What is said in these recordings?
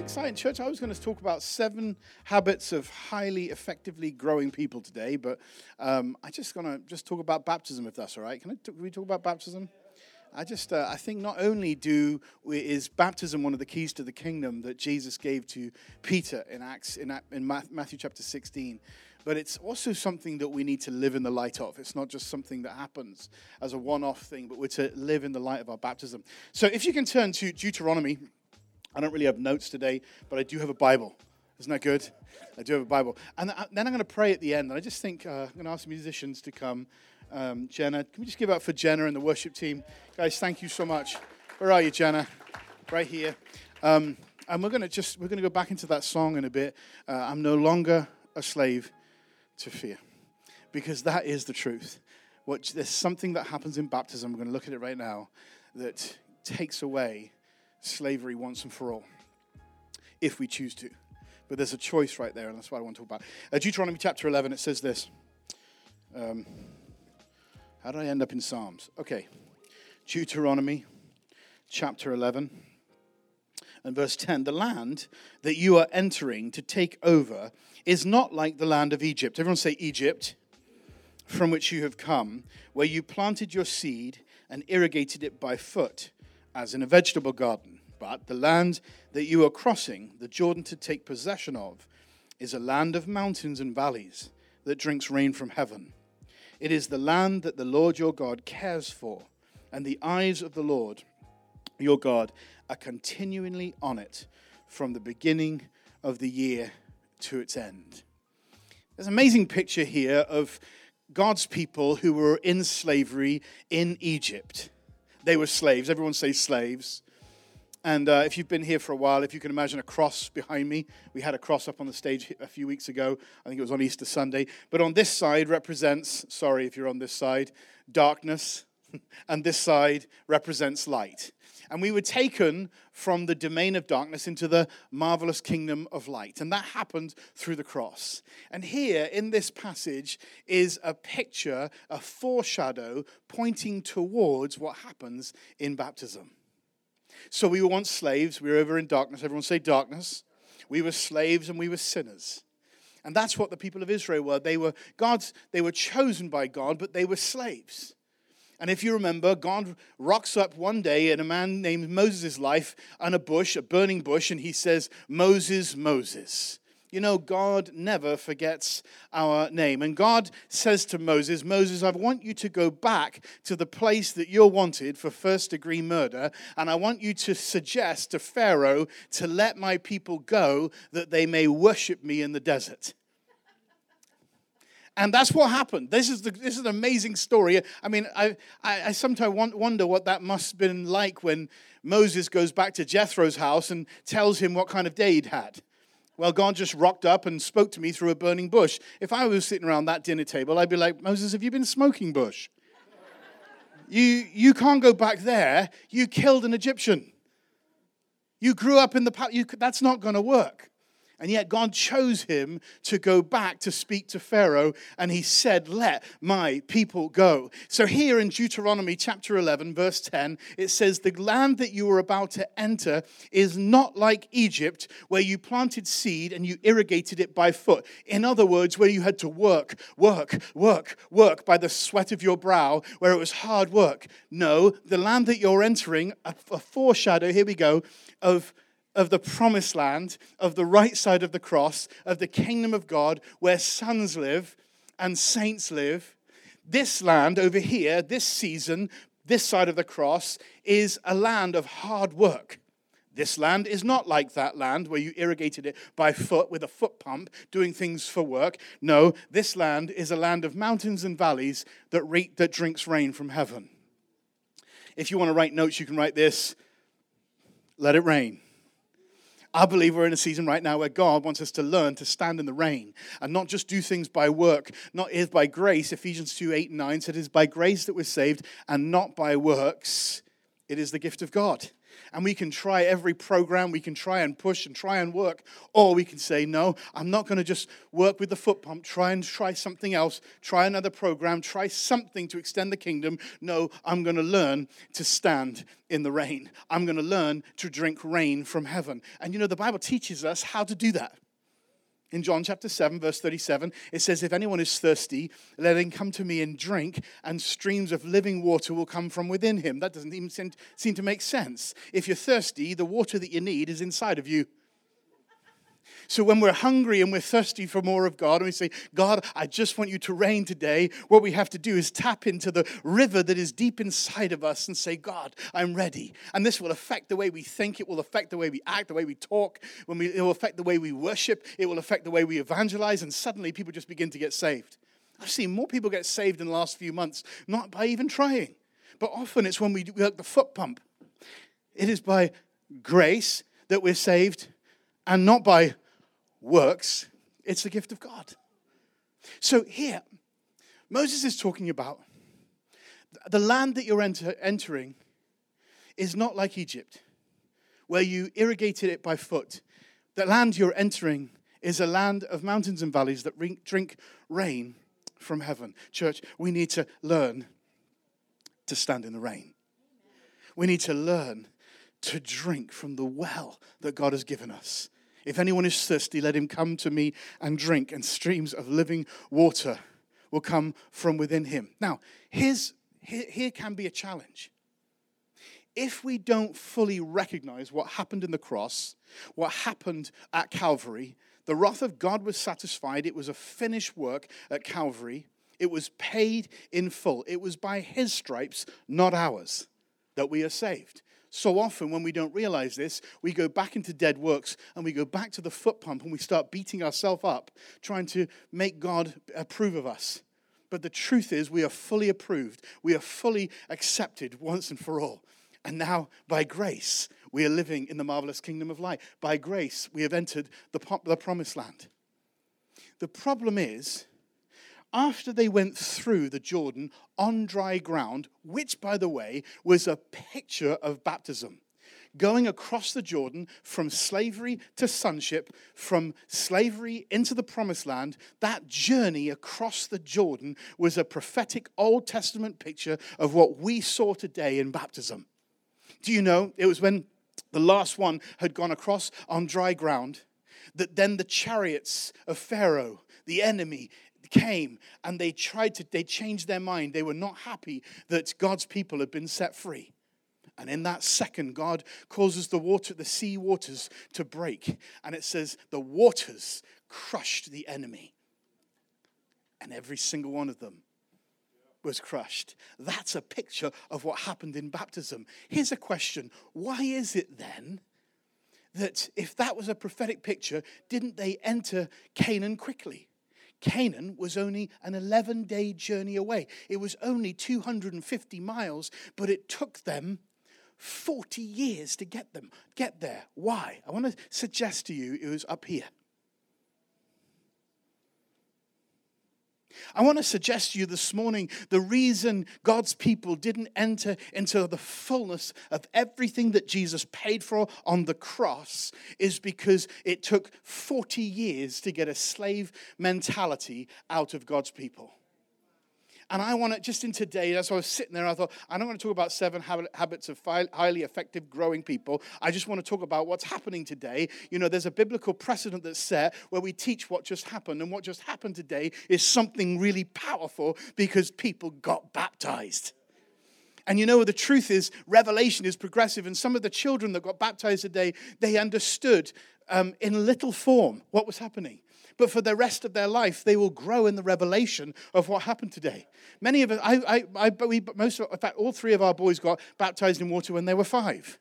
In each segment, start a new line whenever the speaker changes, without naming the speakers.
exciting, church. I was going to talk about seven habits of highly effectively growing people today, but um, I just going to just talk about baptism, if that's all right. Can, can we talk about baptism? I just uh, I think not only do we, is baptism one of the keys to the kingdom that Jesus gave to Peter in Acts in, in Matthew chapter 16, but it's also something that we need to live in the light of. It's not just something that happens as a one-off thing, but we're to live in the light of our baptism. So if you can turn to Deuteronomy, I don't really have notes today, but I do have a Bible. Isn't that good? I do have a Bible, and then I'm going to pray at the end. And I just think uh, I'm going to ask musicians to come um, Jenna. Can we just give up for Jenna and the worship team? Guys, thank you so much. Where are you, Jenna? Right here. Um, and we're going to just, we're going to go back into that song in a bit. Uh, I'm no longer a slave to fear. Because that is the truth. What, there's something that happens in baptism, we're going to look at it right now, that takes away slavery once and for all, if we choose to. But there's a choice right there, and that's what I want to talk about. Uh, Deuteronomy chapter 11, it says this. Um, how did I end up in Psalms? Okay. Deuteronomy chapter 11 and verse 10 The land that you are entering to take over is not like the land of Egypt. Everyone say Egypt, from which you have come, where you planted your seed and irrigated it by foot, as in a vegetable garden. But the land that you are crossing, the Jordan to take possession of, is a land of mountains and valleys that drinks rain from heaven it is the land that the Lord your God cares for, and the eyes of the Lord your God are continually on it from the beginning of the year to its end. There's an amazing picture here of God's people who were in slavery in Egypt. They were slaves. Everyone say slaves. And uh, if you've been here for a while, if you can imagine a cross behind me, we had a cross up on the stage a few weeks ago. I think it was on Easter Sunday. But on this side represents, sorry if you're on this side, darkness, and this side represents light. And we were taken from the domain of darkness into the marvelous kingdom of light. And that happened through the cross. And here in this passage is a picture, a foreshadow pointing towards what happens in baptism. So we were once slaves. We were over in darkness. Everyone say darkness. We were slaves and we were sinners. And that's what the people of Israel were. They were God's, they were chosen by God, but they were slaves. And if you remember, God rocks up one day in a man named Moses' life on a bush, a burning bush, and he says, Moses, Moses. You know, God never forgets our name. And God says to Moses, Moses, I want you to go back to the place that you're wanted for first degree murder. And I want you to suggest to Pharaoh to let my people go that they may worship me in the desert. And that's what happened. This is, the, this is an amazing story. I mean, I, I, I sometimes wonder what that must have been like when Moses goes back to Jethro's house and tells him what kind of day he'd had. Well, God just rocked up and spoke to me through a burning bush. If I was sitting around that dinner table, I'd be like, Moses, have you been smoking bush? you, you can't go back there. You killed an Egyptian. You grew up in the. That's not going to work. And yet God chose him to go back to speak to Pharaoh, and he said, Let my people go. So here in Deuteronomy chapter 11, verse 10, it says, The land that you are about to enter is not like Egypt, where you planted seed and you irrigated it by foot. In other words, where you had to work, work, work, work by the sweat of your brow, where it was hard work. No, the land that you're entering, a, a foreshadow, here we go, of of the promised land, of the right side of the cross, of the kingdom of God, where sons live and saints live. This land over here, this season, this side of the cross, is a land of hard work. This land is not like that land where you irrigated it by foot with a foot pump, doing things for work. No, this land is a land of mountains and valleys that, re- that drinks rain from heaven. If you want to write notes, you can write this let it rain. I believe we're in a season right now where God wants us to learn to stand in the rain and not just do things by work, not is by grace. Ephesians 2 8 and 9 said, It is by grace that we're saved and not by works. It is the gift of God. And we can try every program, we can try and push and try and work, or we can say, no, I'm not going to just work with the foot pump, try and try something else, try another program, try something to extend the kingdom. No, I'm going to learn to stand in the rain. I'm going to learn to drink rain from heaven. And you know, the Bible teaches us how to do that. In John chapter 7, verse 37, it says, If anyone is thirsty, let him come to me and drink, and streams of living water will come from within him. That doesn't even seem to make sense. If you're thirsty, the water that you need is inside of you. So when we're hungry and we're thirsty for more of God, and we say, God, I just want you to rain today, what we have to do is tap into the river that is deep inside of us and say, God, I'm ready. And this will affect the way we think, it will affect the way we act, the way we talk, when we, it will affect the way we worship, it will affect the way we evangelize, and suddenly people just begin to get saved. I've seen more people get saved in the last few months, not by even trying. But often it's when we like the foot pump. It is by grace that we're saved and not by works, it's the gift of God. So here, Moses is talking about the land that you're enter, entering is not like Egypt, where you irrigated it by foot. The land you're entering is a land of mountains and valleys that drink rain from heaven. Church, we need to learn to stand in the rain. We need to learn to drink from the well that God has given us. If anyone is thirsty, let him come to me and drink, and streams of living water will come from within him. Now, here's, here, here can be a challenge. If we don't fully recognize what happened in the cross, what happened at Calvary, the wrath of God was satisfied. It was a finished work at Calvary. It was paid in full. It was by his stripes, not ours, that we are saved. So often, when we don't realize this, we go back into dead works and we go back to the foot pump and we start beating ourselves up, trying to make God approve of us. But the truth is, we are fully approved. We are fully accepted once and for all. And now, by grace, we are living in the marvelous kingdom of light. By grace, we have entered the, the promised land. The problem is, after they went through the Jordan on dry ground, which, by the way, was a picture of baptism. Going across the Jordan from slavery to sonship, from slavery into the promised land, that journey across the Jordan was a prophetic Old Testament picture of what we saw today in baptism. Do you know it was when the last one had gone across on dry ground that then the chariots of Pharaoh, the enemy, came and they tried to, they changed their mind. They were not happy that God's people had been set free. And in that second, God causes the water, the sea waters to break. And it says, the waters crushed the enemy. And every single one of them was crushed. That's a picture of what happened in baptism. Here's a question Why is it then that if that was a prophetic picture, didn't they enter Canaan quickly? Canaan was only an 11 day journey away. It was only 250 miles, but it took them 40 years to get them get there. Why? I want to suggest to you it was up here. I want to suggest to you this morning the reason God's people didn't enter into the fullness of everything that Jesus paid for on the cross is because it took 40 years to get a slave mentality out of God's people. And I want to, just in today, as I was sitting there, I thought, I'm not going to talk about seven habits of highly effective growing people. I just want to talk about what's happening today. You know, there's a biblical precedent that's set where we teach what just happened. And what just happened today is something really powerful because people got baptized. And you know, the truth is, revelation is progressive. And some of the children that got baptized today, they understood um, in little form what was happening but for the rest of their life, they will grow in the revelation of what happened today. Many of us, I, I, I we, most, of, in fact, all three of our boys got baptized in water when they were five.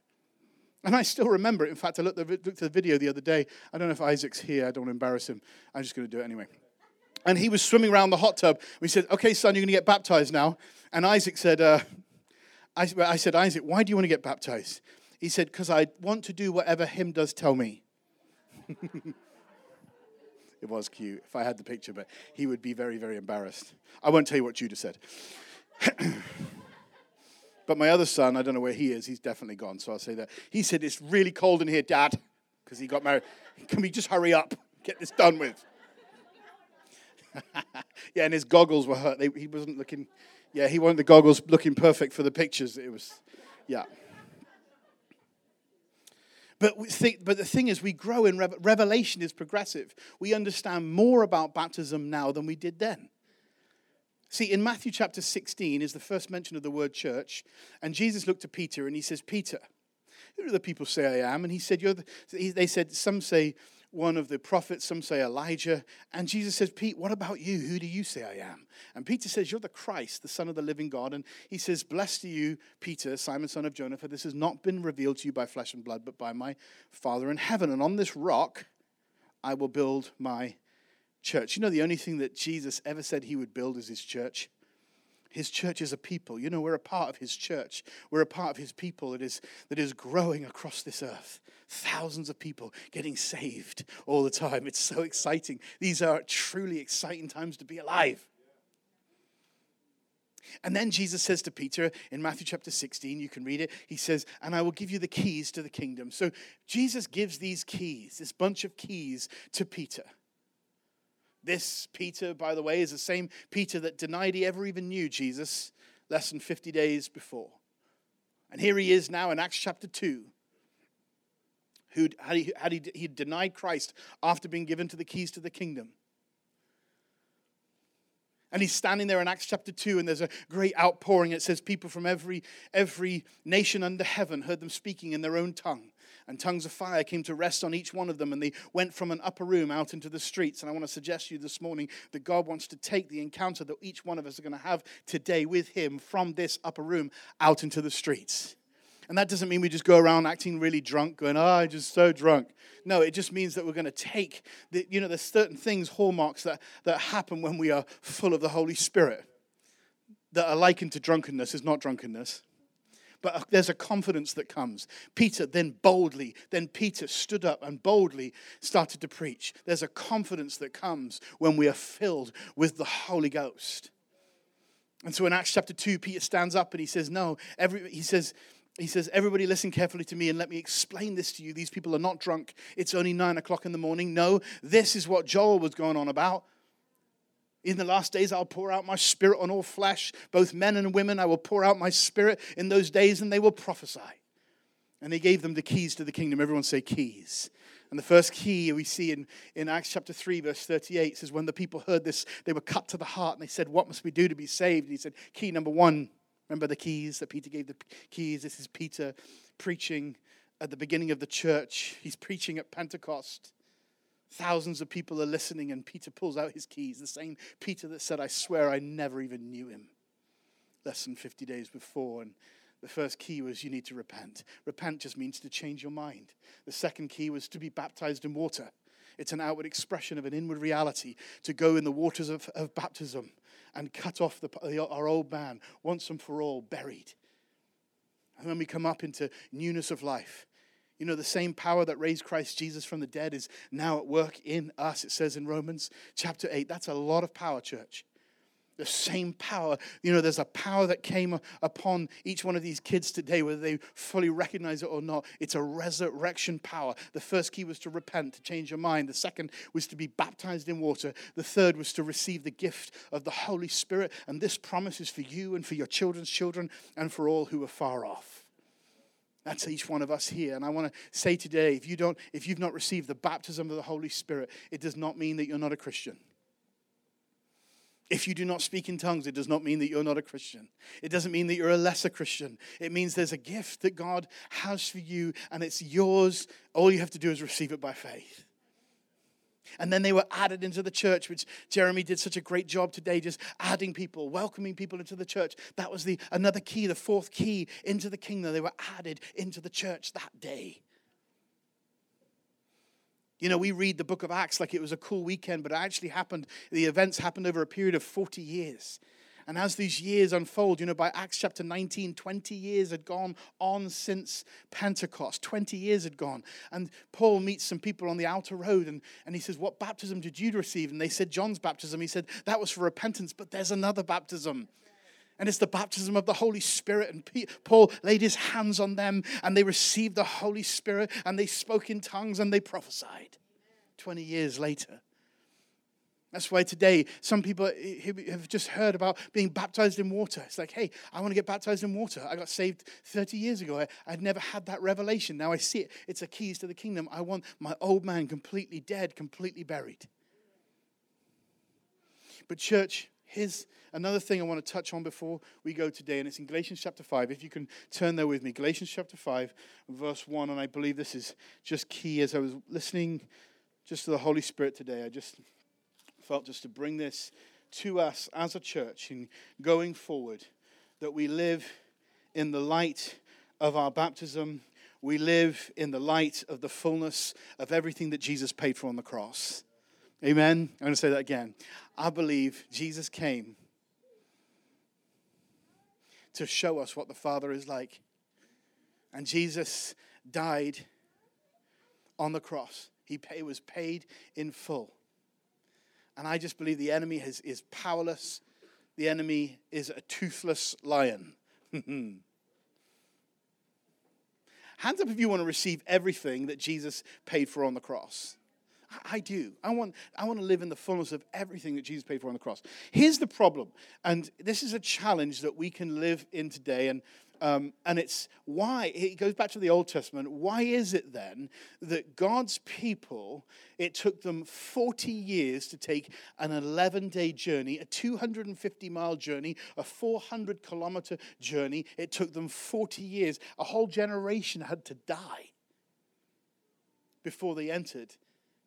And I still remember it. In fact, I looked, at the video the other day. I don't know if Isaac's here. I don't want to embarrass him. I'm just going to do it anyway. And he was swimming around the hot tub. We said, Okay, son, you're going to get baptized now. And Isaac said, uh, I, I said, Isaac, why do you want to get baptized? He said, Because I want to do whatever him does tell me. It was cute if I had the picture, but he would be very, very embarrassed. I won't tell you what Judah said. But my other son, I don't know where he is. He's definitely gone, so I'll say that. He said, It's really cold in here, Dad, because he got married. Can we just hurry up? Get this done with. yeah, and his goggles were hurt. They, he wasn't looking, yeah, he wanted the goggles looking perfect for the pictures. It was, yeah. But, we think, but the thing is, we grow in revelation is progressive. We understand more about baptism now than we did then. See, in Matthew chapter 16 is the first mention of the word church, and Jesus looked to Peter and he says, Peter, who do the people say I am? And he said, You're the, they said, Some say one of the prophets, some say Elijah. And Jesus says, Pete, what about you? Who do you say I am? And Peter says, You're the Christ, the Son of the living God. And he says, Blessed are you, Peter, Simon, son of Jonah, for this has not been revealed to you by flesh and blood, but by my Father in heaven. And on this rock I will build my church. You know, the only thing that Jesus ever said he would build is his church. His church is a people. You know, we're a part of his church. We're a part of his people that is, that is growing across this earth. Thousands of people getting saved all the time. It's so exciting. These are truly exciting times to be alive. And then Jesus says to Peter in Matthew chapter 16, you can read it, he says, And I will give you the keys to the kingdom. So Jesus gives these keys, this bunch of keys to Peter. This Peter, by the way, is the same Peter that denied he ever even knew Jesus less than 50 days before. And here he is now in Acts chapter 2. Who had he, had he, he denied Christ after being given to the keys to the kingdom. And he's standing there in Acts chapter 2, and there's a great outpouring. It says, People from every, every nation under heaven heard them speaking in their own tongue and tongues of fire came to rest on each one of them, and they went from an upper room out into the streets. And I want to suggest to you this morning that God wants to take the encounter that each one of us are going to have today with Him from this upper room out into the streets. And that doesn't mean we just go around acting really drunk, going, oh, I'm just so drunk. No, it just means that we're going to take, the, you know, there's certain things, hallmarks that, that happen when we are full of the Holy Spirit that are likened to drunkenness is not drunkenness but uh, there's a confidence that comes. Peter then boldly, then Peter stood up and boldly started to preach. There's a confidence that comes when we are filled with the Holy Ghost. And so in Acts chapter 2, Peter stands up and he says, No, every, he says, he says, Everybody listen carefully to me and let me explain this to you. These people are not drunk. It's only nine o'clock in the morning. No, this is what Joel was going on about. In the last days, I'll pour out my spirit on all flesh, both men and women. I will pour out my spirit in those days, and they will prophesy. And he gave them the keys to the kingdom. Everyone say keys. And the first key we see in, in Acts chapter 3, verse 38 says, When the people heard this, they were cut to the heart, and they said, What must we do to be saved? And he said, Key number one. Remember the keys that Peter gave the keys? This is Peter preaching at the beginning of the church. He's preaching at Pentecost. Thousands of people are listening, and Peter pulls out his keys. The same Peter that said, I swear I never even knew him, less than 50 days before. And the first key was you need to repent. Repent just means to change your mind. The second key was to be baptized in water. It's an outward expression of an inward reality to go in the waters of, of baptism and cut off the, our old man once and for all, buried. And when we come up into newness of life, you know, the same power that raised Christ Jesus from the dead is now at work in us, it says in Romans chapter 8. That's a lot of power, church. The same power. You know, there's a power that came upon each one of these kids today, whether they fully recognize it or not. It's a resurrection power. The first key was to repent, to change your mind. The second was to be baptized in water. The third was to receive the gift of the Holy Spirit. And this promise is for you and for your children's children and for all who are far off. That's each one of us here. And I want to say today, if you don't, if you've not received the baptism of the Holy Spirit, it does not mean that you're not a Christian. If you do not speak in tongues, it does not mean that you're not a Christian. It doesn't mean that you're a lesser Christian. It means there's a gift that God has for you and it's yours. All you have to do is receive it by faith. And then they were added into the church, which Jeremy did such a great job today, just adding people, welcoming people into the church. That was the another key, the fourth key into the kingdom. They were added into the church that day. You know, we read the book of Acts like it was a cool weekend, but it actually happened, the events happened over a period of 40 years. And as these years unfold, you know, by Acts chapter 19, 20 years had gone on since Pentecost. 20 years had gone. And Paul meets some people on the outer road and, and he says, What baptism did you receive? And they said, John's baptism. He said, That was for repentance, but there's another baptism. And it's the baptism of the Holy Spirit. And Paul laid his hands on them and they received the Holy Spirit and they spoke in tongues and they prophesied. 20 years later. That's why today some people eh, have just heard about being baptized in water. It's like, hey, I want to get baptized in water. I got saved 30 years ago. I, would never had that revelation. Now I see it. It's a keys to the kingdom. I want my old man completely dead, completely buried. But, church, here's another thing I want to touch on before we go today, and it's in Galatians chapter 5. If you can turn there with me, Galatians chapter 5, verse 1. And I believe this is just key as I was listening just to the Holy Spirit today. I just felt just to bring this to us as a church in going forward that we live in the light of our baptism. We live in the light of the fullness of everything that Jesus paid for on the cross. Amen. I'm going to say that again. I believe Jesus came to show us what the Father is like. And Jesus died on the cross. He was paid in full. And I just believe the enemy has, is powerless. The enemy is a toothless lion. Hands up if you want to receive everything that Jesus paid for on the cross. I do. I want, I want to live in the fullness of everything that Jesus paid for on the cross. Here's the problem, and this is a challenge that we can live in today. And um, and it's why, it goes back to the Old Testament. Why is it then that God's people, it took them 40 years to take an 11 day journey, a 250 mile journey, a 400 kilometer journey? It took them 40 years. A whole generation had to die before they entered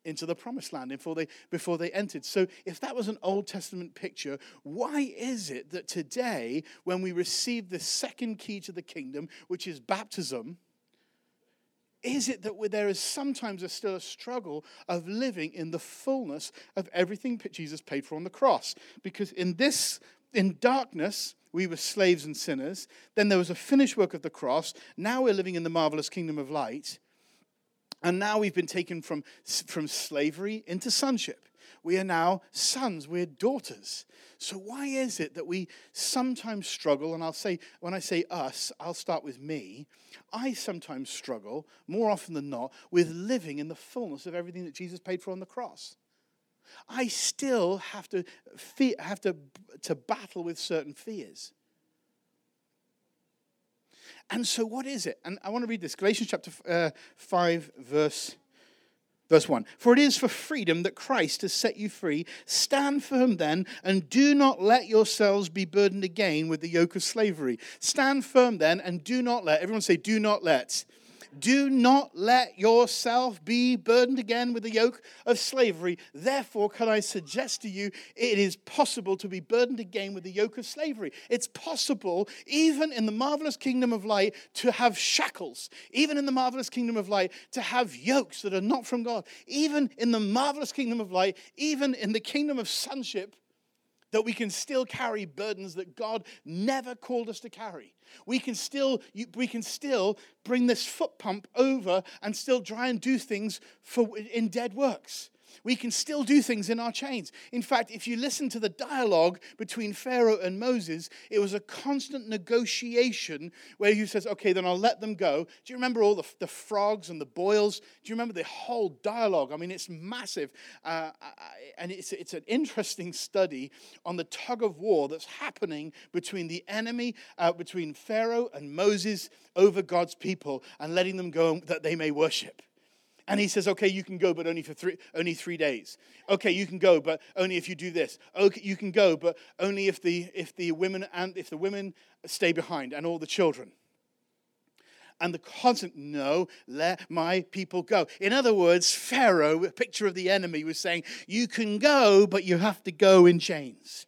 into the promised land before they, before they entered. So, if that was an Old Testament picture, why is it that today, when we receive the second key to the kingdom, which is baptism, is it that there is sometimes a still a struggle of living in the fullness of everything Jesus paid for on the cross? Because in this, in darkness, we were slaves and sinners. Then there was a finished work of the cross. Now we're living in the marvelous kingdom of light. And now we've been taken from, from slavery into sonship. We are now sons, we're daughters. So, why is it that we sometimes struggle? And I'll say, when I say us, I'll start with me. I sometimes struggle, more often than not, with living in the fullness of everything that Jesus paid for on the cross. I still have to, fe- have to, to battle with certain fears. And so, what is it? And I want to read this Galatians chapter uh, 5, verse, verse 1. For it is for freedom that Christ has set you free. Stand firm then, and do not let yourselves be burdened again with the yoke of slavery. Stand firm then, and do not let, everyone say, do not let do not let yourself be burdened again with the yoke of slavery. Therefore, can I suggest to you, it is possible to be burdened again with the yoke of slavery. It's possible, even in the marvelous kingdom of light, to have shackles. Even in the marvelous kingdom of light, to have yokes that are not from God. Even in the marvelous kingdom of light, even in the kingdom of sonship, that we can still carry burdens that God never called us to carry. We can still, we can still bring this foot pump over and still try and do things for, in dead works we can still do things in our chains. In fact, if you listen to the dialogue between Pharaoh and Moses, it was a constant negotiation where he says, Okay, then I'll let them go. Do you remember all the, the frogs and the boils? Do you remember the whole dialogue? I mean, it's massive. Uh, and it's, it's an interesting study on the tug of war that's happening between the enemy, uh, between Pharaoh and Moses over God's people and letting them go that they may worship. And he says, okay, you can go, but only for three, only three days. Okay, you can go, but only if you do this. Okay, you can go, but only if the, if the women and if the women stay behind and all the children. And the constant, no, let my people go. In other words, Pharaoh, a picture of the enemy, was saying, you can go, but you have to go in chains.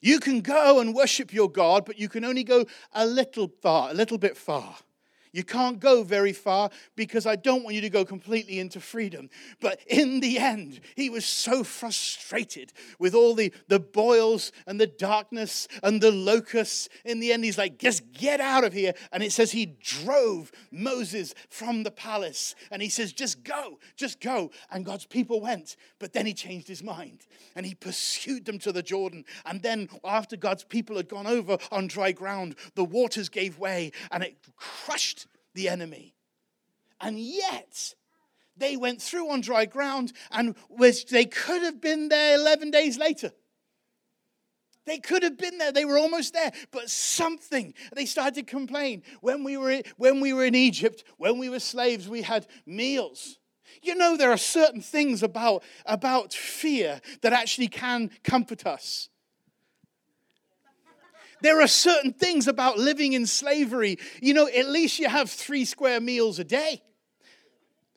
You can go and worship your God, but you can only go a little far, a little bit far. You can't go very far because I don't want you to go completely into freedom. But in the end, he was so frustrated with all the, the boils and the darkness and the locusts. In the end, he's like, just get out of here. And it says he drove Moses from the palace. And he says, just go, just go. And God's people went. But then he changed his mind and he pursued them to the Jordan. And then, after God's people had gone over on dry ground, the waters gave way and it crushed the enemy. And yet, they went through on dry ground, and which they could have been there 11 days later. They could have been there. They were almost there. But something, they started to complain. When we were, when we were in Egypt, when we were slaves, we had meals. You know, there are certain things about, about fear that actually can comfort us. There are certain things about living in slavery. You know, at least you have three square meals a day.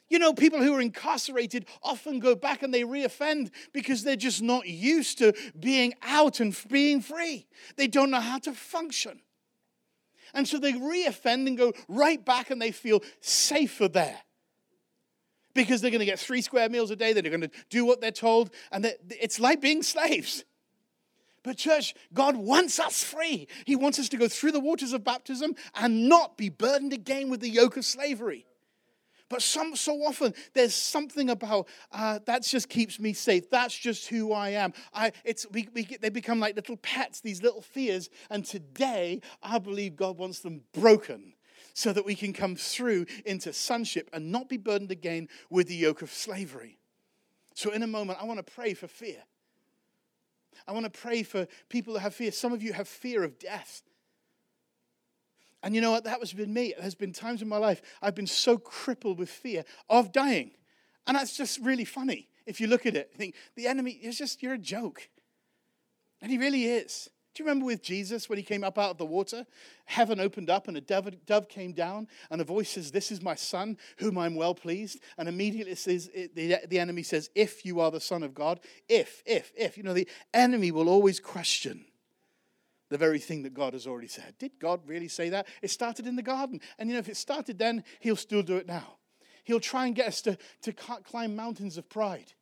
You know, people who are incarcerated often go back and they reoffend because they're just not used to being out and being free. They don't know how to function. And so they reoffend and go right back and they feel safer there because they're going to get three square meals a day, they're going to do what they're told, and it's like being slaves. But, church, God wants us free. He wants us to go through the waters of baptism and not be burdened again with the yoke of slavery. But some, so often there's something about uh, that just keeps me safe. That's just who I am. I, it's, we, we get, they become like little pets, these little fears. And today, I believe God wants them broken so that we can come through into sonship and not be burdened again with the yoke of slavery. So, in a moment, I want to pray for fear. I want to pray for people that have fear. Some of you have fear of death. And you know what? That has been me. There's been times in my life I've been so crippled with fear of dying. And that's just really funny. If you look at it, think the enemy is just, you're a joke. And he really is. Do you remember with Jesus when he came up out of the water? Heaven opened up and a dove, dove came down, and a voice says, This is my son, whom I'm well pleased. And immediately says, the, the enemy says, If you are the Son of God, if, if, if. You know, the enemy will always question the very thing that God has already said. Did God really say that? It started in the garden. And you know, if it started then, he'll still do it now. He'll try and get us to, to climb mountains of pride.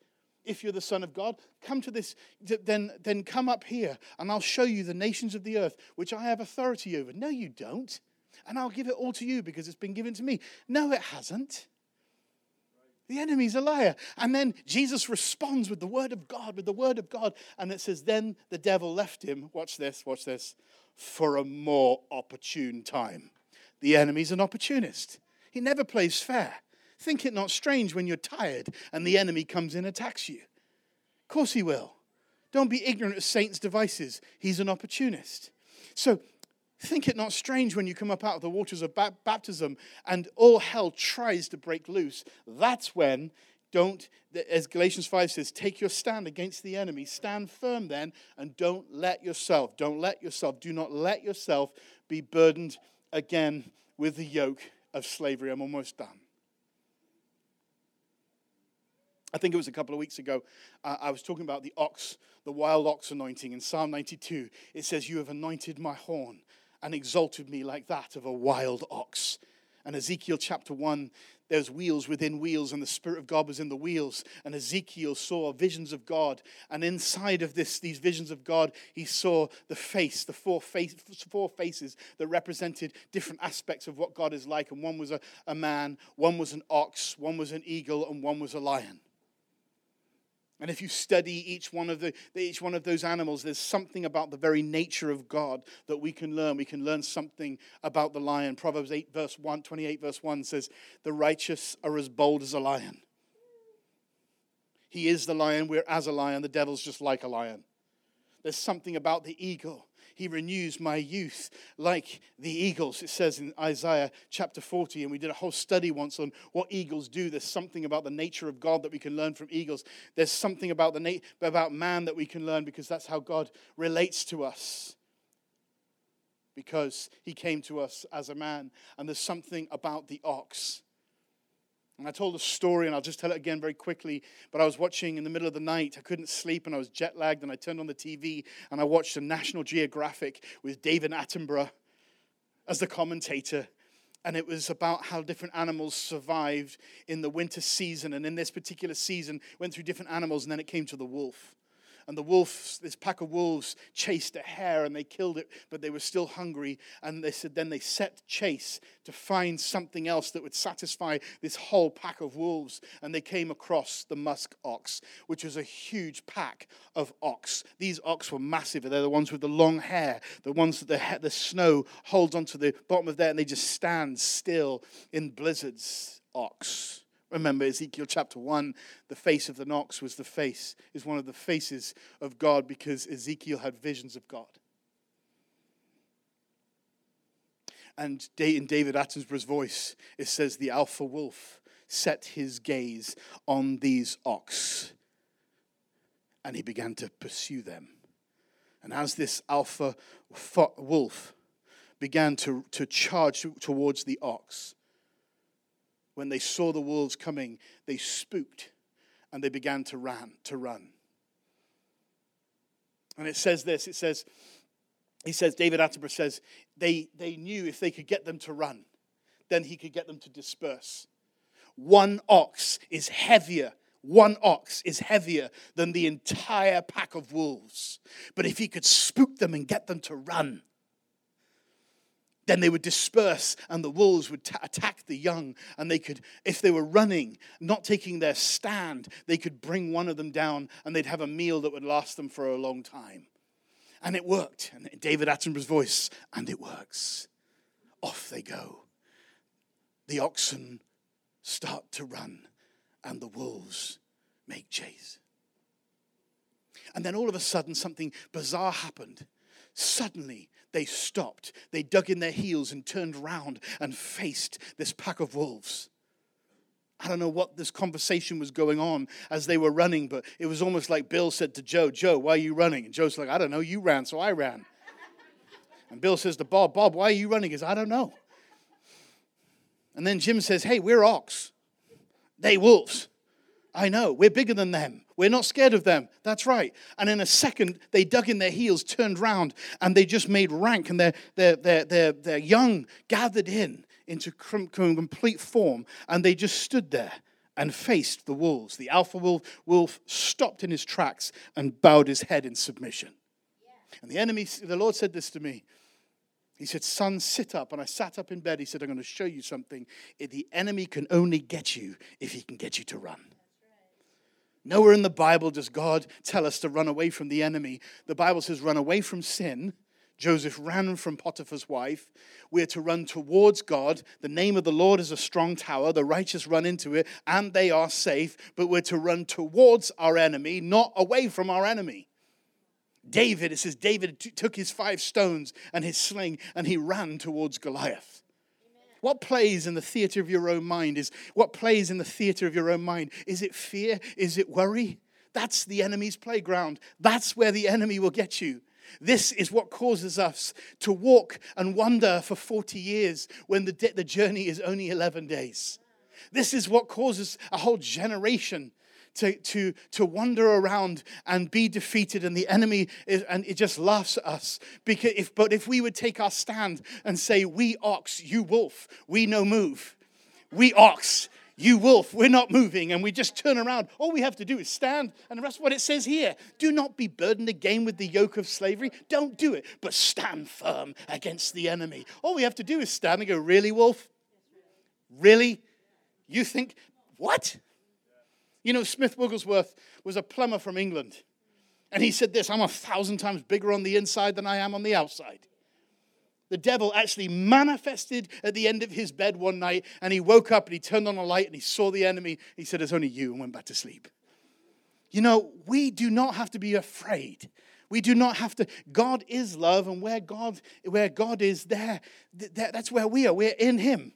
If you're the Son of God, come to this, then, then come up here and I'll show you the nations of the earth, which I have authority over. No, you don't. And I'll give it all to you because it's been given to me. No, it hasn't. The enemy's a liar. And then Jesus responds with the word of God, with the word of God. And it says, Then the devil left him. Watch this, watch this. For a more opportune time. The enemy's an opportunist. He never plays fair. Think it not strange when you're tired and the enemy comes and attacks you. Of course he will. Don't be ignorant of Satan's devices. He's an opportunist. So Think it not strange when you come up out of the waters of baptism and all hell tries to break loose. That's when, don't, as Galatians 5 says, take your stand against the enemy. Stand firm then and don't let yourself, don't let yourself, do not let yourself be burdened again with the yoke of slavery. I'm almost done. I think it was a couple of weeks ago, uh, I was talking about the ox, the wild ox anointing in Psalm 92. It says, You have anointed my horn and exalted me like that of a wild ox. And Ezekiel chapter 1, there's wheels within wheels, and the Spirit of God was in the wheels. And Ezekiel saw visions of God. And inside of this, these visions of God, he saw the face, the four, face, four faces that represented different aspects of what God is like. And one was a, a man, one was an ox, one was an eagle, and one was a lion. And if you study each one of the each one of those animals, there's something about the very nature of God that we can learn. We can learn something about the lion. Proverbs 8 verse 1, 28 verse 1 says, "The righteous are as bold as a lion." He is the lion, we're as a lion, the devil's just like a lion. There's something about the eagle he renews my youth like the eagles, it says in Isaiah chapter 40. And we did a whole study once on what eagles do. There's something about the nature of God that we can learn from eagles. There's something about, the about man that we can learn because that's how God relates to us because he came to us as a man. And there's something about the ox and I told a story, and I'll just tell it again very quickly. But I was watching in the middle of the night. I couldn't sleep, and I was jet lagged. And I turned on the TV, and I watched a National Geographic with David Attenborough as the commentator. and it was about how different animals survived in the winter season. And in this particular season, went through different animals, and then it came to the wolf. And the wolves, this pack of wolves, chased a hare and they killed it, but they were still hungry. And they said then they set chase to find something else that would satisfy this whole pack of wolves. And they came across the musk ox, which was a huge pack of ox. These ox were massive. They're the ones with the long hair, the ones that the, the snow holds onto the bottom of there, and they just stand still in blizzards. Ox. Remember Ezekiel chapter 1, the face of the ox was the face, is one of the faces of God because Ezekiel had visions of God. And in David Attenborough's voice, it says, The alpha wolf set his gaze on these ox and he began to pursue them. And as this alpha wolf began to, to charge towards the ox, when they saw the wolves coming, they spooked and they began to run, to run. And it says this, it says, he says, David Attenborough says, they, they knew if they could get them to run, then he could get them to disperse. One ox is heavier one ox is heavier than the entire pack of wolves. But if he could spook them and get them to run, then they would disperse and the wolves would t- attack the young. And they could if they were running not taking their stand they could bring one of them down and they'd have a meal that would last them for a long time. And it worked. And david attenborough's voice and it works. Off they go. The oxen start to run and the wolves make chase. And then all of a sudden something bizarre happened. Suddenly they stopped. They dug in their heels and turned round and faced this pack of wolves. I don't know what this conversation was going on as they were running, but it was almost like Bill said to Joe, Joe, why are you running? And Joe's like, I don't know, you ran, so I ran. And Bill says to Bob, Bob, why are you running? He I don't know. And then Jim says, Hey, we're ox. They wolves. I know, we're bigger than them. We're not scared of them. That's right. And in a second, they dug in their heels, turned round, and they just made rank, and their, their, their, their, their young gathered in into complete form, and they just stood there and faced the wolves. The alpha wolf, wolf stopped in his tracks and bowed his head in submission. Yeah. And the enemy, the Lord said this to me. He said, Son, sit up. And I sat up in bed. He said, I'm going to show you something. The enemy can only get you if he can get you to run. Nowhere in the Bible does God tell us to run away from the enemy. The Bible says, run away from sin. Joseph ran from Potiphar's wife. We're to run towards God. The name of the Lord is a strong tower. The righteous run into it and they are safe. But we're to run towards our enemy, not away from our enemy. David, it says, David t- took his five stones and his sling and he ran towards Goliath. What plays in the theater of your own mind is what plays in the theater of your own mind? Is it fear? Is it worry? That's the enemy's playground. That's where the enemy will get you. This is what causes us to walk and wander for 40 years when the, the journey is only 11 days. This is what causes a whole generation to, to, to wander around and be defeated, and the enemy is, and it just laughs at us. Because if, but if we would take our stand and say, We ox, you wolf, we no move. We ox, you wolf, we're not moving, and we just turn around. All we have to do is stand, and that's what it says here. Do not be burdened again with the yoke of slavery. Don't do it, but stand firm against the enemy. All we have to do is stand and go, Really, wolf? Really? You think, what? You know, Smith Wigglesworth was a plumber from England. And he said this I'm a thousand times bigger on the inside than I am on the outside. The devil actually manifested at the end of his bed one night, and he woke up and he turned on a light and he saw the enemy. He said, It's only you, and went back to sleep. You know, we do not have to be afraid. We do not have to. God is love, and where God, where God is, there, that's where we are. We're in Him.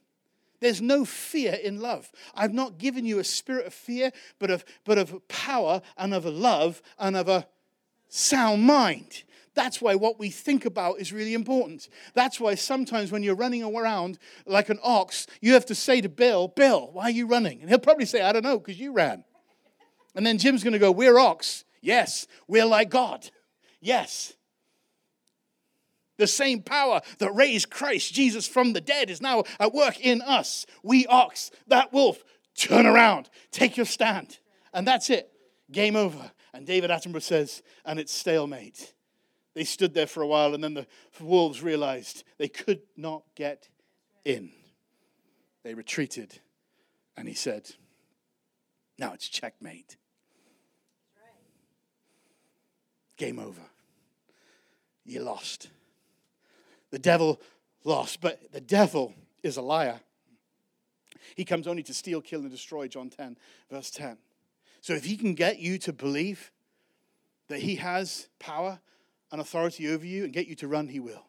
There's no fear in love. I've not given you a spirit of fear, but of, but of power and of love and of a sound mind. That's why what we think about is really important. That's why sometimes when you're running around like an ox, you have to say to Bill, Bill, why are you running? And he'll probably say, I don't know, because you ran. And then Jim's going to go, We're ox. Yes. We're like God. Yes. The same power that raised Christ Jesus from the dead is now at work in us. We ox, that wolf, turn around, take your stand. And that's it. Game over. And David Attenborough says, and it's stalemate. They stood there for a while, and then the wolves realized they could not get in. They retreated, and he said, Now it's checkmate. Game over. You lost. The devil lost, but the devil is a liar. He comes only to steal, kill, and destroy, John 10, verse 10. So if he can get you to believe that he has power and authority over you and get you to run, he will.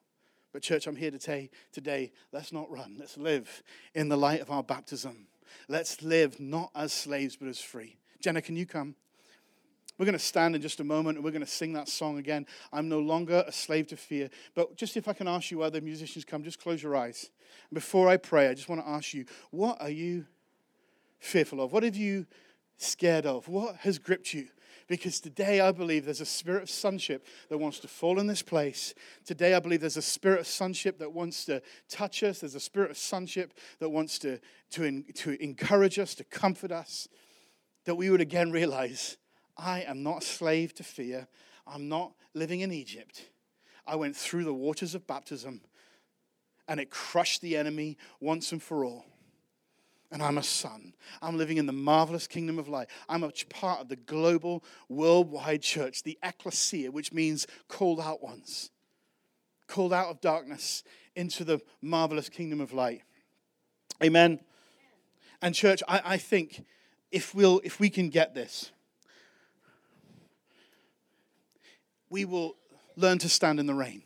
But, church, I'm here to say today, let's not run. Let's live in the light of our baptism. Let's live not as slaves, but as free. Jenna, can you come? We're going to stand in just a moment and we're going to sing that song again. I'm no longer a slave to fear. But just if I can ask you the musicians come, just close your eyes. before I pray, I just want to ask you, what are you fearful of? What have you scared of? What has gripped you? Because today I believe there's a spirit of sonship that wants to fall in this place. Today I believe there's a spirit of sonship that wants to touch us. There's a spirit of sonship that wants to, to, to encourage us, to comfort us. That we would again realize I am not a slave to fear. I'm not living in Egypt. I went through the waters of baptism and it crushed the enemy once and for all and I'm a son. I'm living in the marvelous kingdom of light. I'm a part of the global, worldwide church, the ecclesia, which means called out ones, called out of darkness into the marvelous kingdom of light. Amen. And church, I, I think if we'll if we can get this, we will learn to stand in the rain.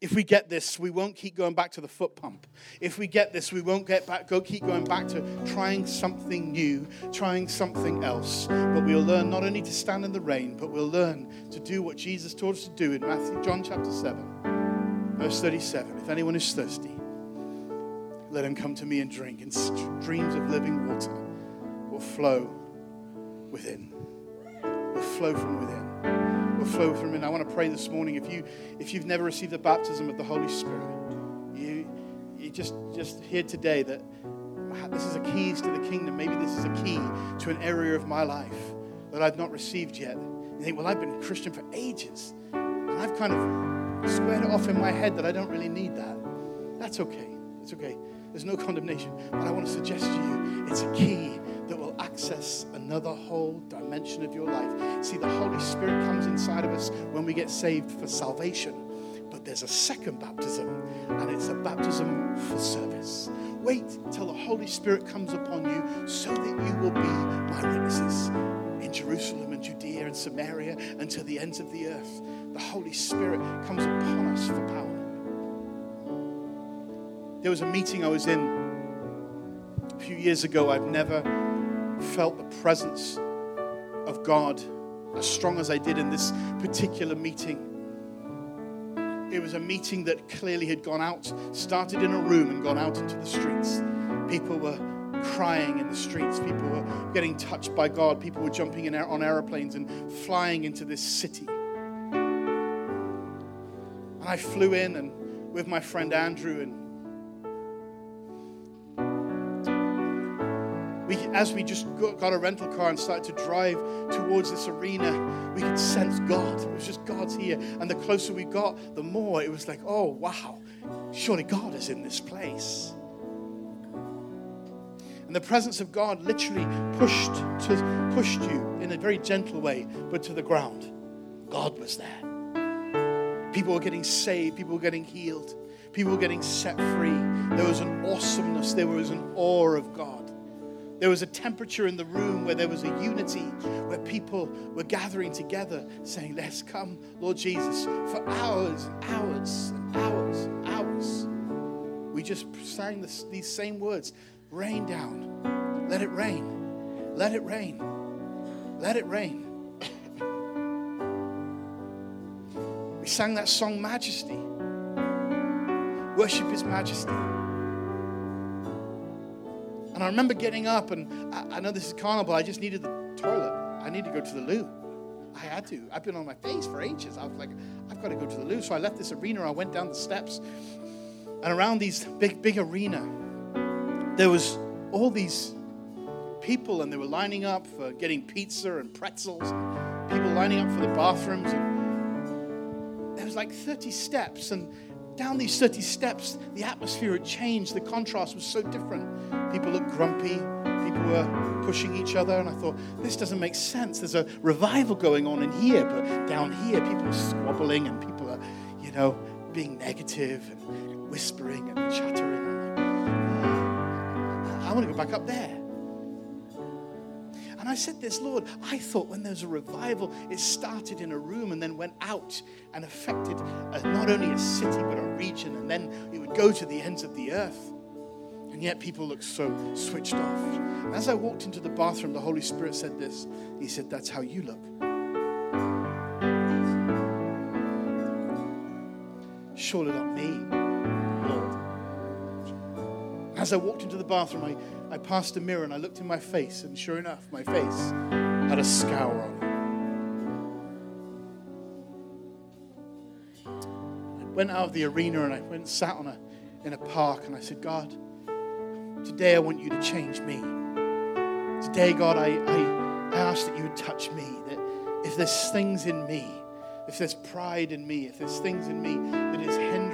If we get this, we won't keep going back to the foot pump. If we get this, we won't get back, go keep going back to trying something new, trying something else. But we'll learn not only to stand in the rain, but we'll learn to do what Jesus taught us to do in Matthew, John chapter 7, verse 37. If anyone is thirsty, let him come to me and drink, and streams of living water will flow within, will flow from within will flow from it. I want to pray this morning. If you if you've never received the baptism of the Holy Spirit, you you just just hear today that this is a keys to the kingdom. Maybe this is a key to an area of my life that I've not received yet. You think, well, I've been a Christian for ages, and I've kind of squared it off in my head that I don't really need that. That's okay. It's okay. There's no condemnation. But I want to suggest to you it's a key access another whole dimension of your life. See, the Holy Spirit comes inside of us when we get saved for salvation. But there's a second baptism, and it's a baptism for service. Wait till the Holy Spirit comes upon you so that you will be my witnesses in Jerusalem and Judea and Samaria and to the ends of the earth. The Holy Spirit comes upon us for power. There was a meeting I was in a few years ago. I've never felt the presence of God as strong as I did in this particular meeting. It was a meeting that clearly had gone out, started in a room and gone out into the streets. People were crying in the streets. People were getting touched by God. People were jumping in on aeroplanes and flying into this city. And I flew in and with my friend Andrew and we, as we just got a rental car and started to drive towards this arena, we could sense God. It was just God's here. And the closer we got, the more it was like, oh, wow, surely God is in this place. And the presence of God literally pushed, to, pushed you in a very gentle way, but to the ground. God was there. People were getting saved, people were getting healed, people were getting set free. There was an awesomeness, there was an awe of God. There was a temperature in the room where there was a unity, where people were gathering together saying, Let's come, Lord Jesus, for hours and hours and hours and hours. We just sang this, these same words rain down, let it rain, let it rain, let it rain. we sang that song, Majesty. Worship His Majesty. And I remember getting up, and I, I know this is carnal, but I just needed the toilet. I need to go to the loo. I had to. I've been on my face for ages. I was like, I've got to go to the loo. So I left this arena. I went down the steps. And around these big, big arena, there was all these people, and they were lining up for getting pizza and pretzels. People lining up for the bathrooms. And there was like 30 steps. And down these 30 steps, the atmosphere had changed. The contrast was so different. People looked grumpy people were pushing each other, and I thought, this doesn't make sense. There's a revival going on in here, but down here, people are squabbling and people are, you know, being negative and whispering and chattering. Uh, I want to go back up there. And I said this, Lord, I thought when there's a revival, it started in a room and then went out and affected uh, not only a city, but a region, and then it would go to the ends of the earth. And yet people look so switched off. And as I walked into the bathroom, the Holy Spirit said this He said, That's how you look. Surely not me, Lord. As I walked into the bathroom, I, I passed a mirror and I looked in my face, and sure enough, my face had a scour on it. I went out of the arena and I went and sat on a, in a park and I said, God, Today I want you to change me. Today, God, I, I, ask that you would touch me. That if there's things in me, if there's pride in me, if there's things in me that is hindering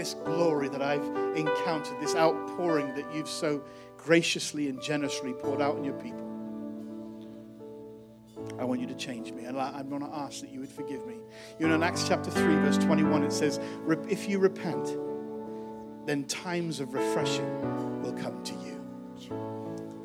this glory that I've encountered, this outpouring that you've so graciously and generously poured out on your people. I want you to change me. And I'm going to ask that you would forgive me. You know, in Acts chapter 3, verse 21, it says, If you repent, then times of refreshing will come to you.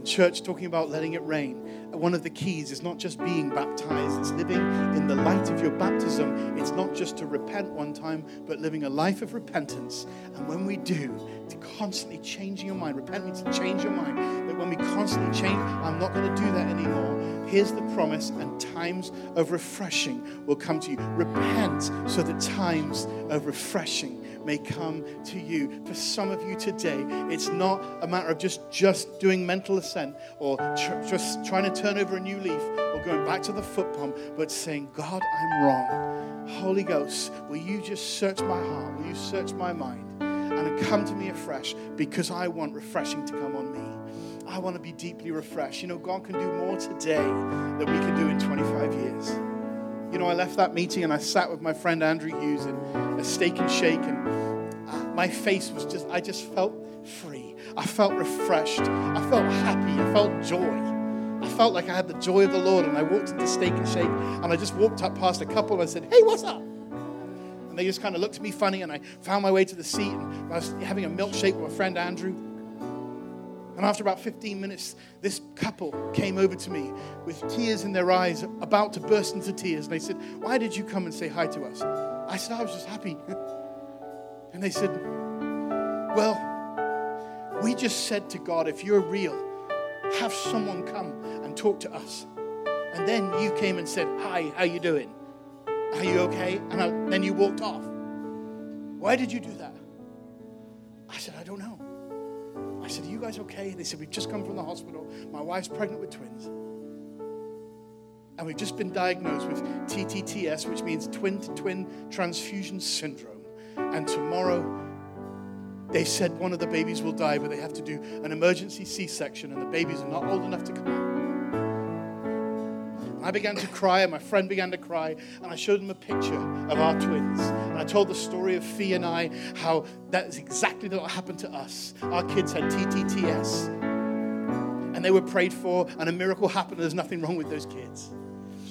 Church, talking about letting it rain, one of the keys is not just being baptized, it's living in the light of your baptism. It's not just to repent one time, but living a life of repentance. And when we do, to constantly changing your mind. Repent means to change your mind. That when we constantly change, I'm not going to do that anymore. Here's the promise, and times of refreshing will come to you. Repent so that times of refreshing may come to you. For some of you today, it's not a matter of just, just doing mental assent or tr- just trying to turn over a new leaf or going back to the foot pump, but saying, God, I'm wrong. Holy Ghost, will you just search my heart? Will you search my mind? And come to me afresh because I want refreshing to come on me. I want to be deeply refreshed. You know, God can do more today than we can do in 25 years. You know, I left that meeting and I sat with my friend Andrew Hughes in a steak and shake, and uh, my face was just, I just felt free. I felt refreshed. I felt happy. I felt joy. I felt like I had the joy of the Lord, and I walked into Steak and Shake, and I just walked up past a couple and I said, Hey, what's up? And they just kind of looked at me funny, and I found my way to the seat, and I was having a milkshake with my friend Andrew. And after about 15 minutes, this couple came over to me with tears in their eyes, about to burst into tears. And they said, Why did you come and say hi to us? I said, I was just happy. And they said, Well, we just said to God, if you're real, have someone come and talk to us. And then you came and said, Hi, how you doing? Are you okay? And I, then you walked off. Why did you do that? I said, I don't know. I said, Are you guys okay? They said, We've just come from the hospital. My wife's pregnant with twins. And we've just been diagnosed with TTTS, which means twin to twin transfusion syndrome. And tomorrow, they said one of the babies will die, but they have to do an emergency C section, and the babies are not old enough to come out. I began to cry, and my friend began to cry, and I showed them a picture of our twins. And I told the story of Fee and I, how that is exactly what happened to us. Our kids had TTTS, and they were prayed for, and a miracle happened. There's nothing wrong with those kids.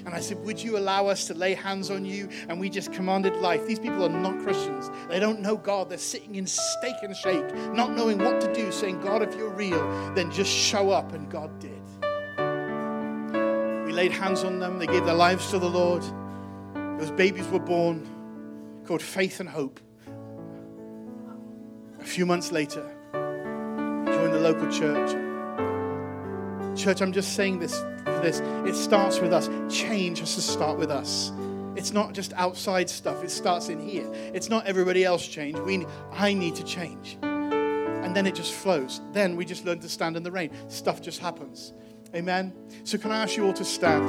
And I said, Would you allow us to lay hands on you? And we just commanded life. These people are not Christians. They don't know God. They're sitting in Steak and Shake, not knowing what to do, saying, God, if you're real, then just show up. And God did laid hands on them. They gave their lives to the Lord. Those babies were born called Faith and Hope. A few months later, joined the local church. Church, I'm just saying this for this. It starts with us. Change has to start with us. It's not just outside stuff, it starts in here. It's not everybody else change. We, I need to change. And then it just flows. Then we just learn to stand in the rain. Stuff just happens Amen. So, can I ask you all to stand?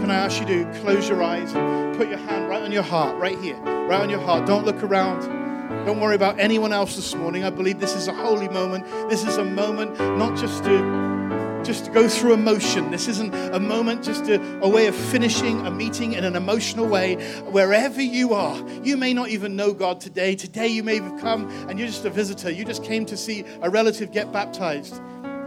Can I ask you to close your eyes put your hand right on your heart, right here, right on your heart? Don't look around. Don't worry about anyone else this morning. I believe this is a holy moment. This is a moment not just to just to go through emotion. This isn't a moment just a, a way of finishing a meeting in an emotional way. Wherever you are, you may not even know God today. Today you may have come and you're just a visitor. You just came to see a relative get baptized.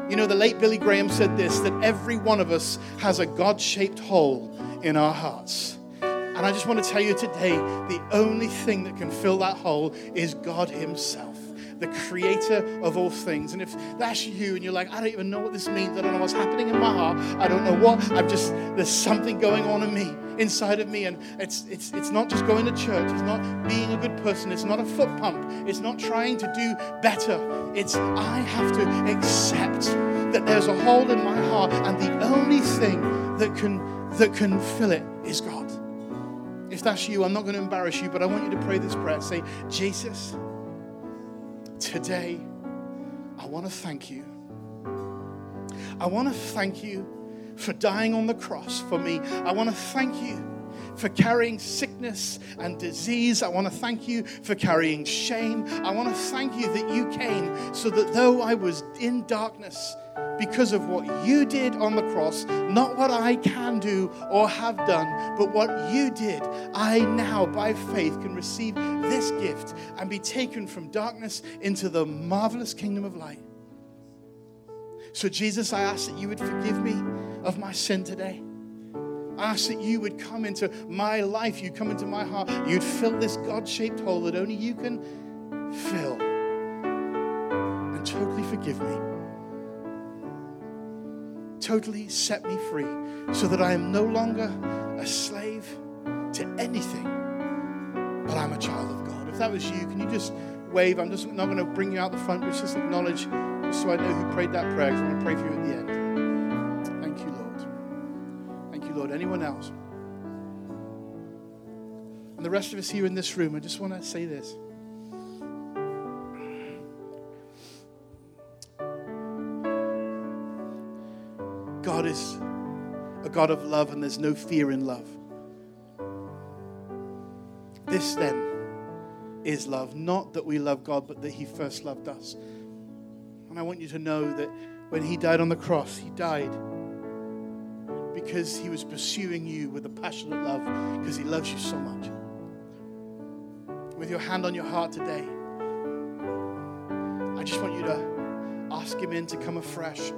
You know, the late Billy Graham said this that every one of us has a God shaped hole in our hearts. And I just want to tell you today the only thing that can fill that hole is God Himself the creator of all things. And if that's you and you're like, I don't even know what this means, I don't know what's happening in my heart, I don't know what, I'm just, there's something going on in me, inside of me. And it's, it's, it's not just going to church, it's not being a good person, it's not a foot pump, it's not trying to do better. It's, I have to accept that there's a hole in my heart, and the only thing that can, that can fill it is God. If that's you, I'm not going to embarrass you, but I want you to pray this prayer. Say, Jesus, today, I want to thank you. I want to thank you for dying on the cross for me. I want to thank you for carrying sickness and disease. I want to thank you for carrying shame. I want to thank you that you came so that though I was in darkness, because of what you did on the cross, not what I can do or have done, but what you did. I now, by faith, can receive this gift and be taken from darkness into the marvelous kingdom of light. So, Jesus, I ask that you would forgive me of my sin today. Ask that you would come into my life, you come into my heart, you'd fill this God shaped hole that only you can fill, and totally forgive me totally set me free so that I am no longer a slave to anything, but I'm a child of God. If that was you, can you just wave? I'm just not going to bring you out the front, but just acknowledge so I know who prayed that prayer because I want to pray for you at the end. Anyone else? And the rest of us here in this room, I just want to say this. God is a God of love and there's no fear in love. This then is love. Not that we love God, but that He first loved us. And I want you to know that when He died on the cross, He died because He was pursuing you with a passionate love because He loves you so much. With your hand on your heart today, I just want you to ask Him in to come afresh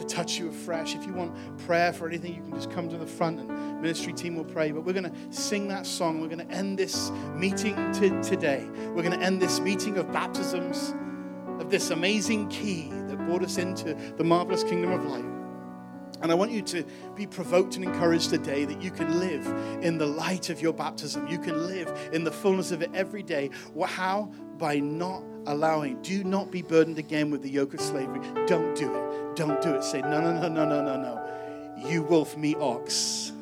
to touch you afresh. If you want prayer for anything, you can just come to the front and ministry team will pray. But we're going to sing that song. We're going to end this meeting to today. We're going to end this meeting of baptisms of this amazing key that brought us into the marvelous kingdom of light. And I want you to be provoked and encouraged today that you can live in the light of your baptism. You can live in the fullness of it every day. How? By not allowing. Do not be burdened again with the yoke of slavery. Don't do it. Don't do it. Say, no, no, no, no, no, no, no. You wolf, me ox.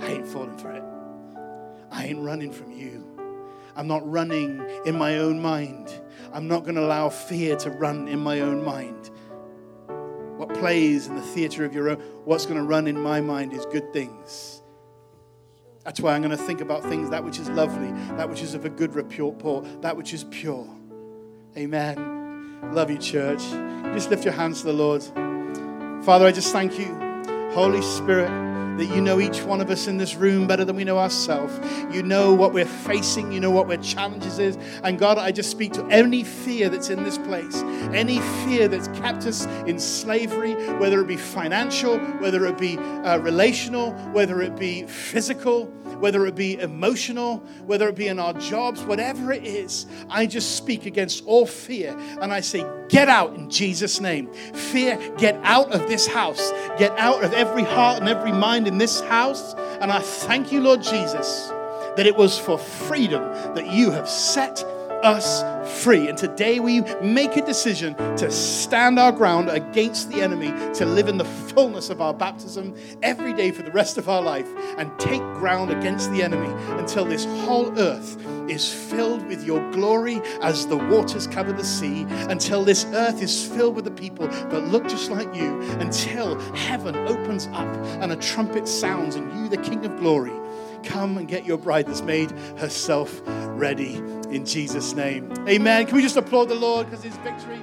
I ain't falling for it. I ain't running from you. I'm not running in my own mind. I'm not going to allow fear to run in my own mind. Plays in the theater of your own, what's going to run in my mind is good things. That's why I'm going to think about things that which is lovely, that which is of a good report, that which is pure. Amen. Love you, church. Just lift your hands to the Lord. Father, I just thank you, Holy Spirit, that you know each one of us in this room better than we know ourselves. You know what we're facing, you know what our challenges is. And God, I just speak to any fear that's in this place, any fear that's kept us in slavery, whether it be financial, whether it be uh, relational, whether it be physical whether it be emotional, whether it be in our jobs, whatever it is, I just speak against all fear and I say, Get out in Jesus' name. Fear, get out of this house. Get out of every heart and every mind in this house. And I thank you, Lord Jesus, that it was for freedom that you have set us free. And today we make a decision to stand our ground against the enemy, to live in the fullness of our baptism every day for the rest of our life, and take ground against the enemy until this whole earth is filled with your glory as the waters cover the sea, until this earth is filled with the people that look just like you, until heaven opens up and a trumpet sounds and you, the King of glory, Come and get your bride that's made herself ready in Jesus' name. Amen. Can we just applaud the Lord because his victory?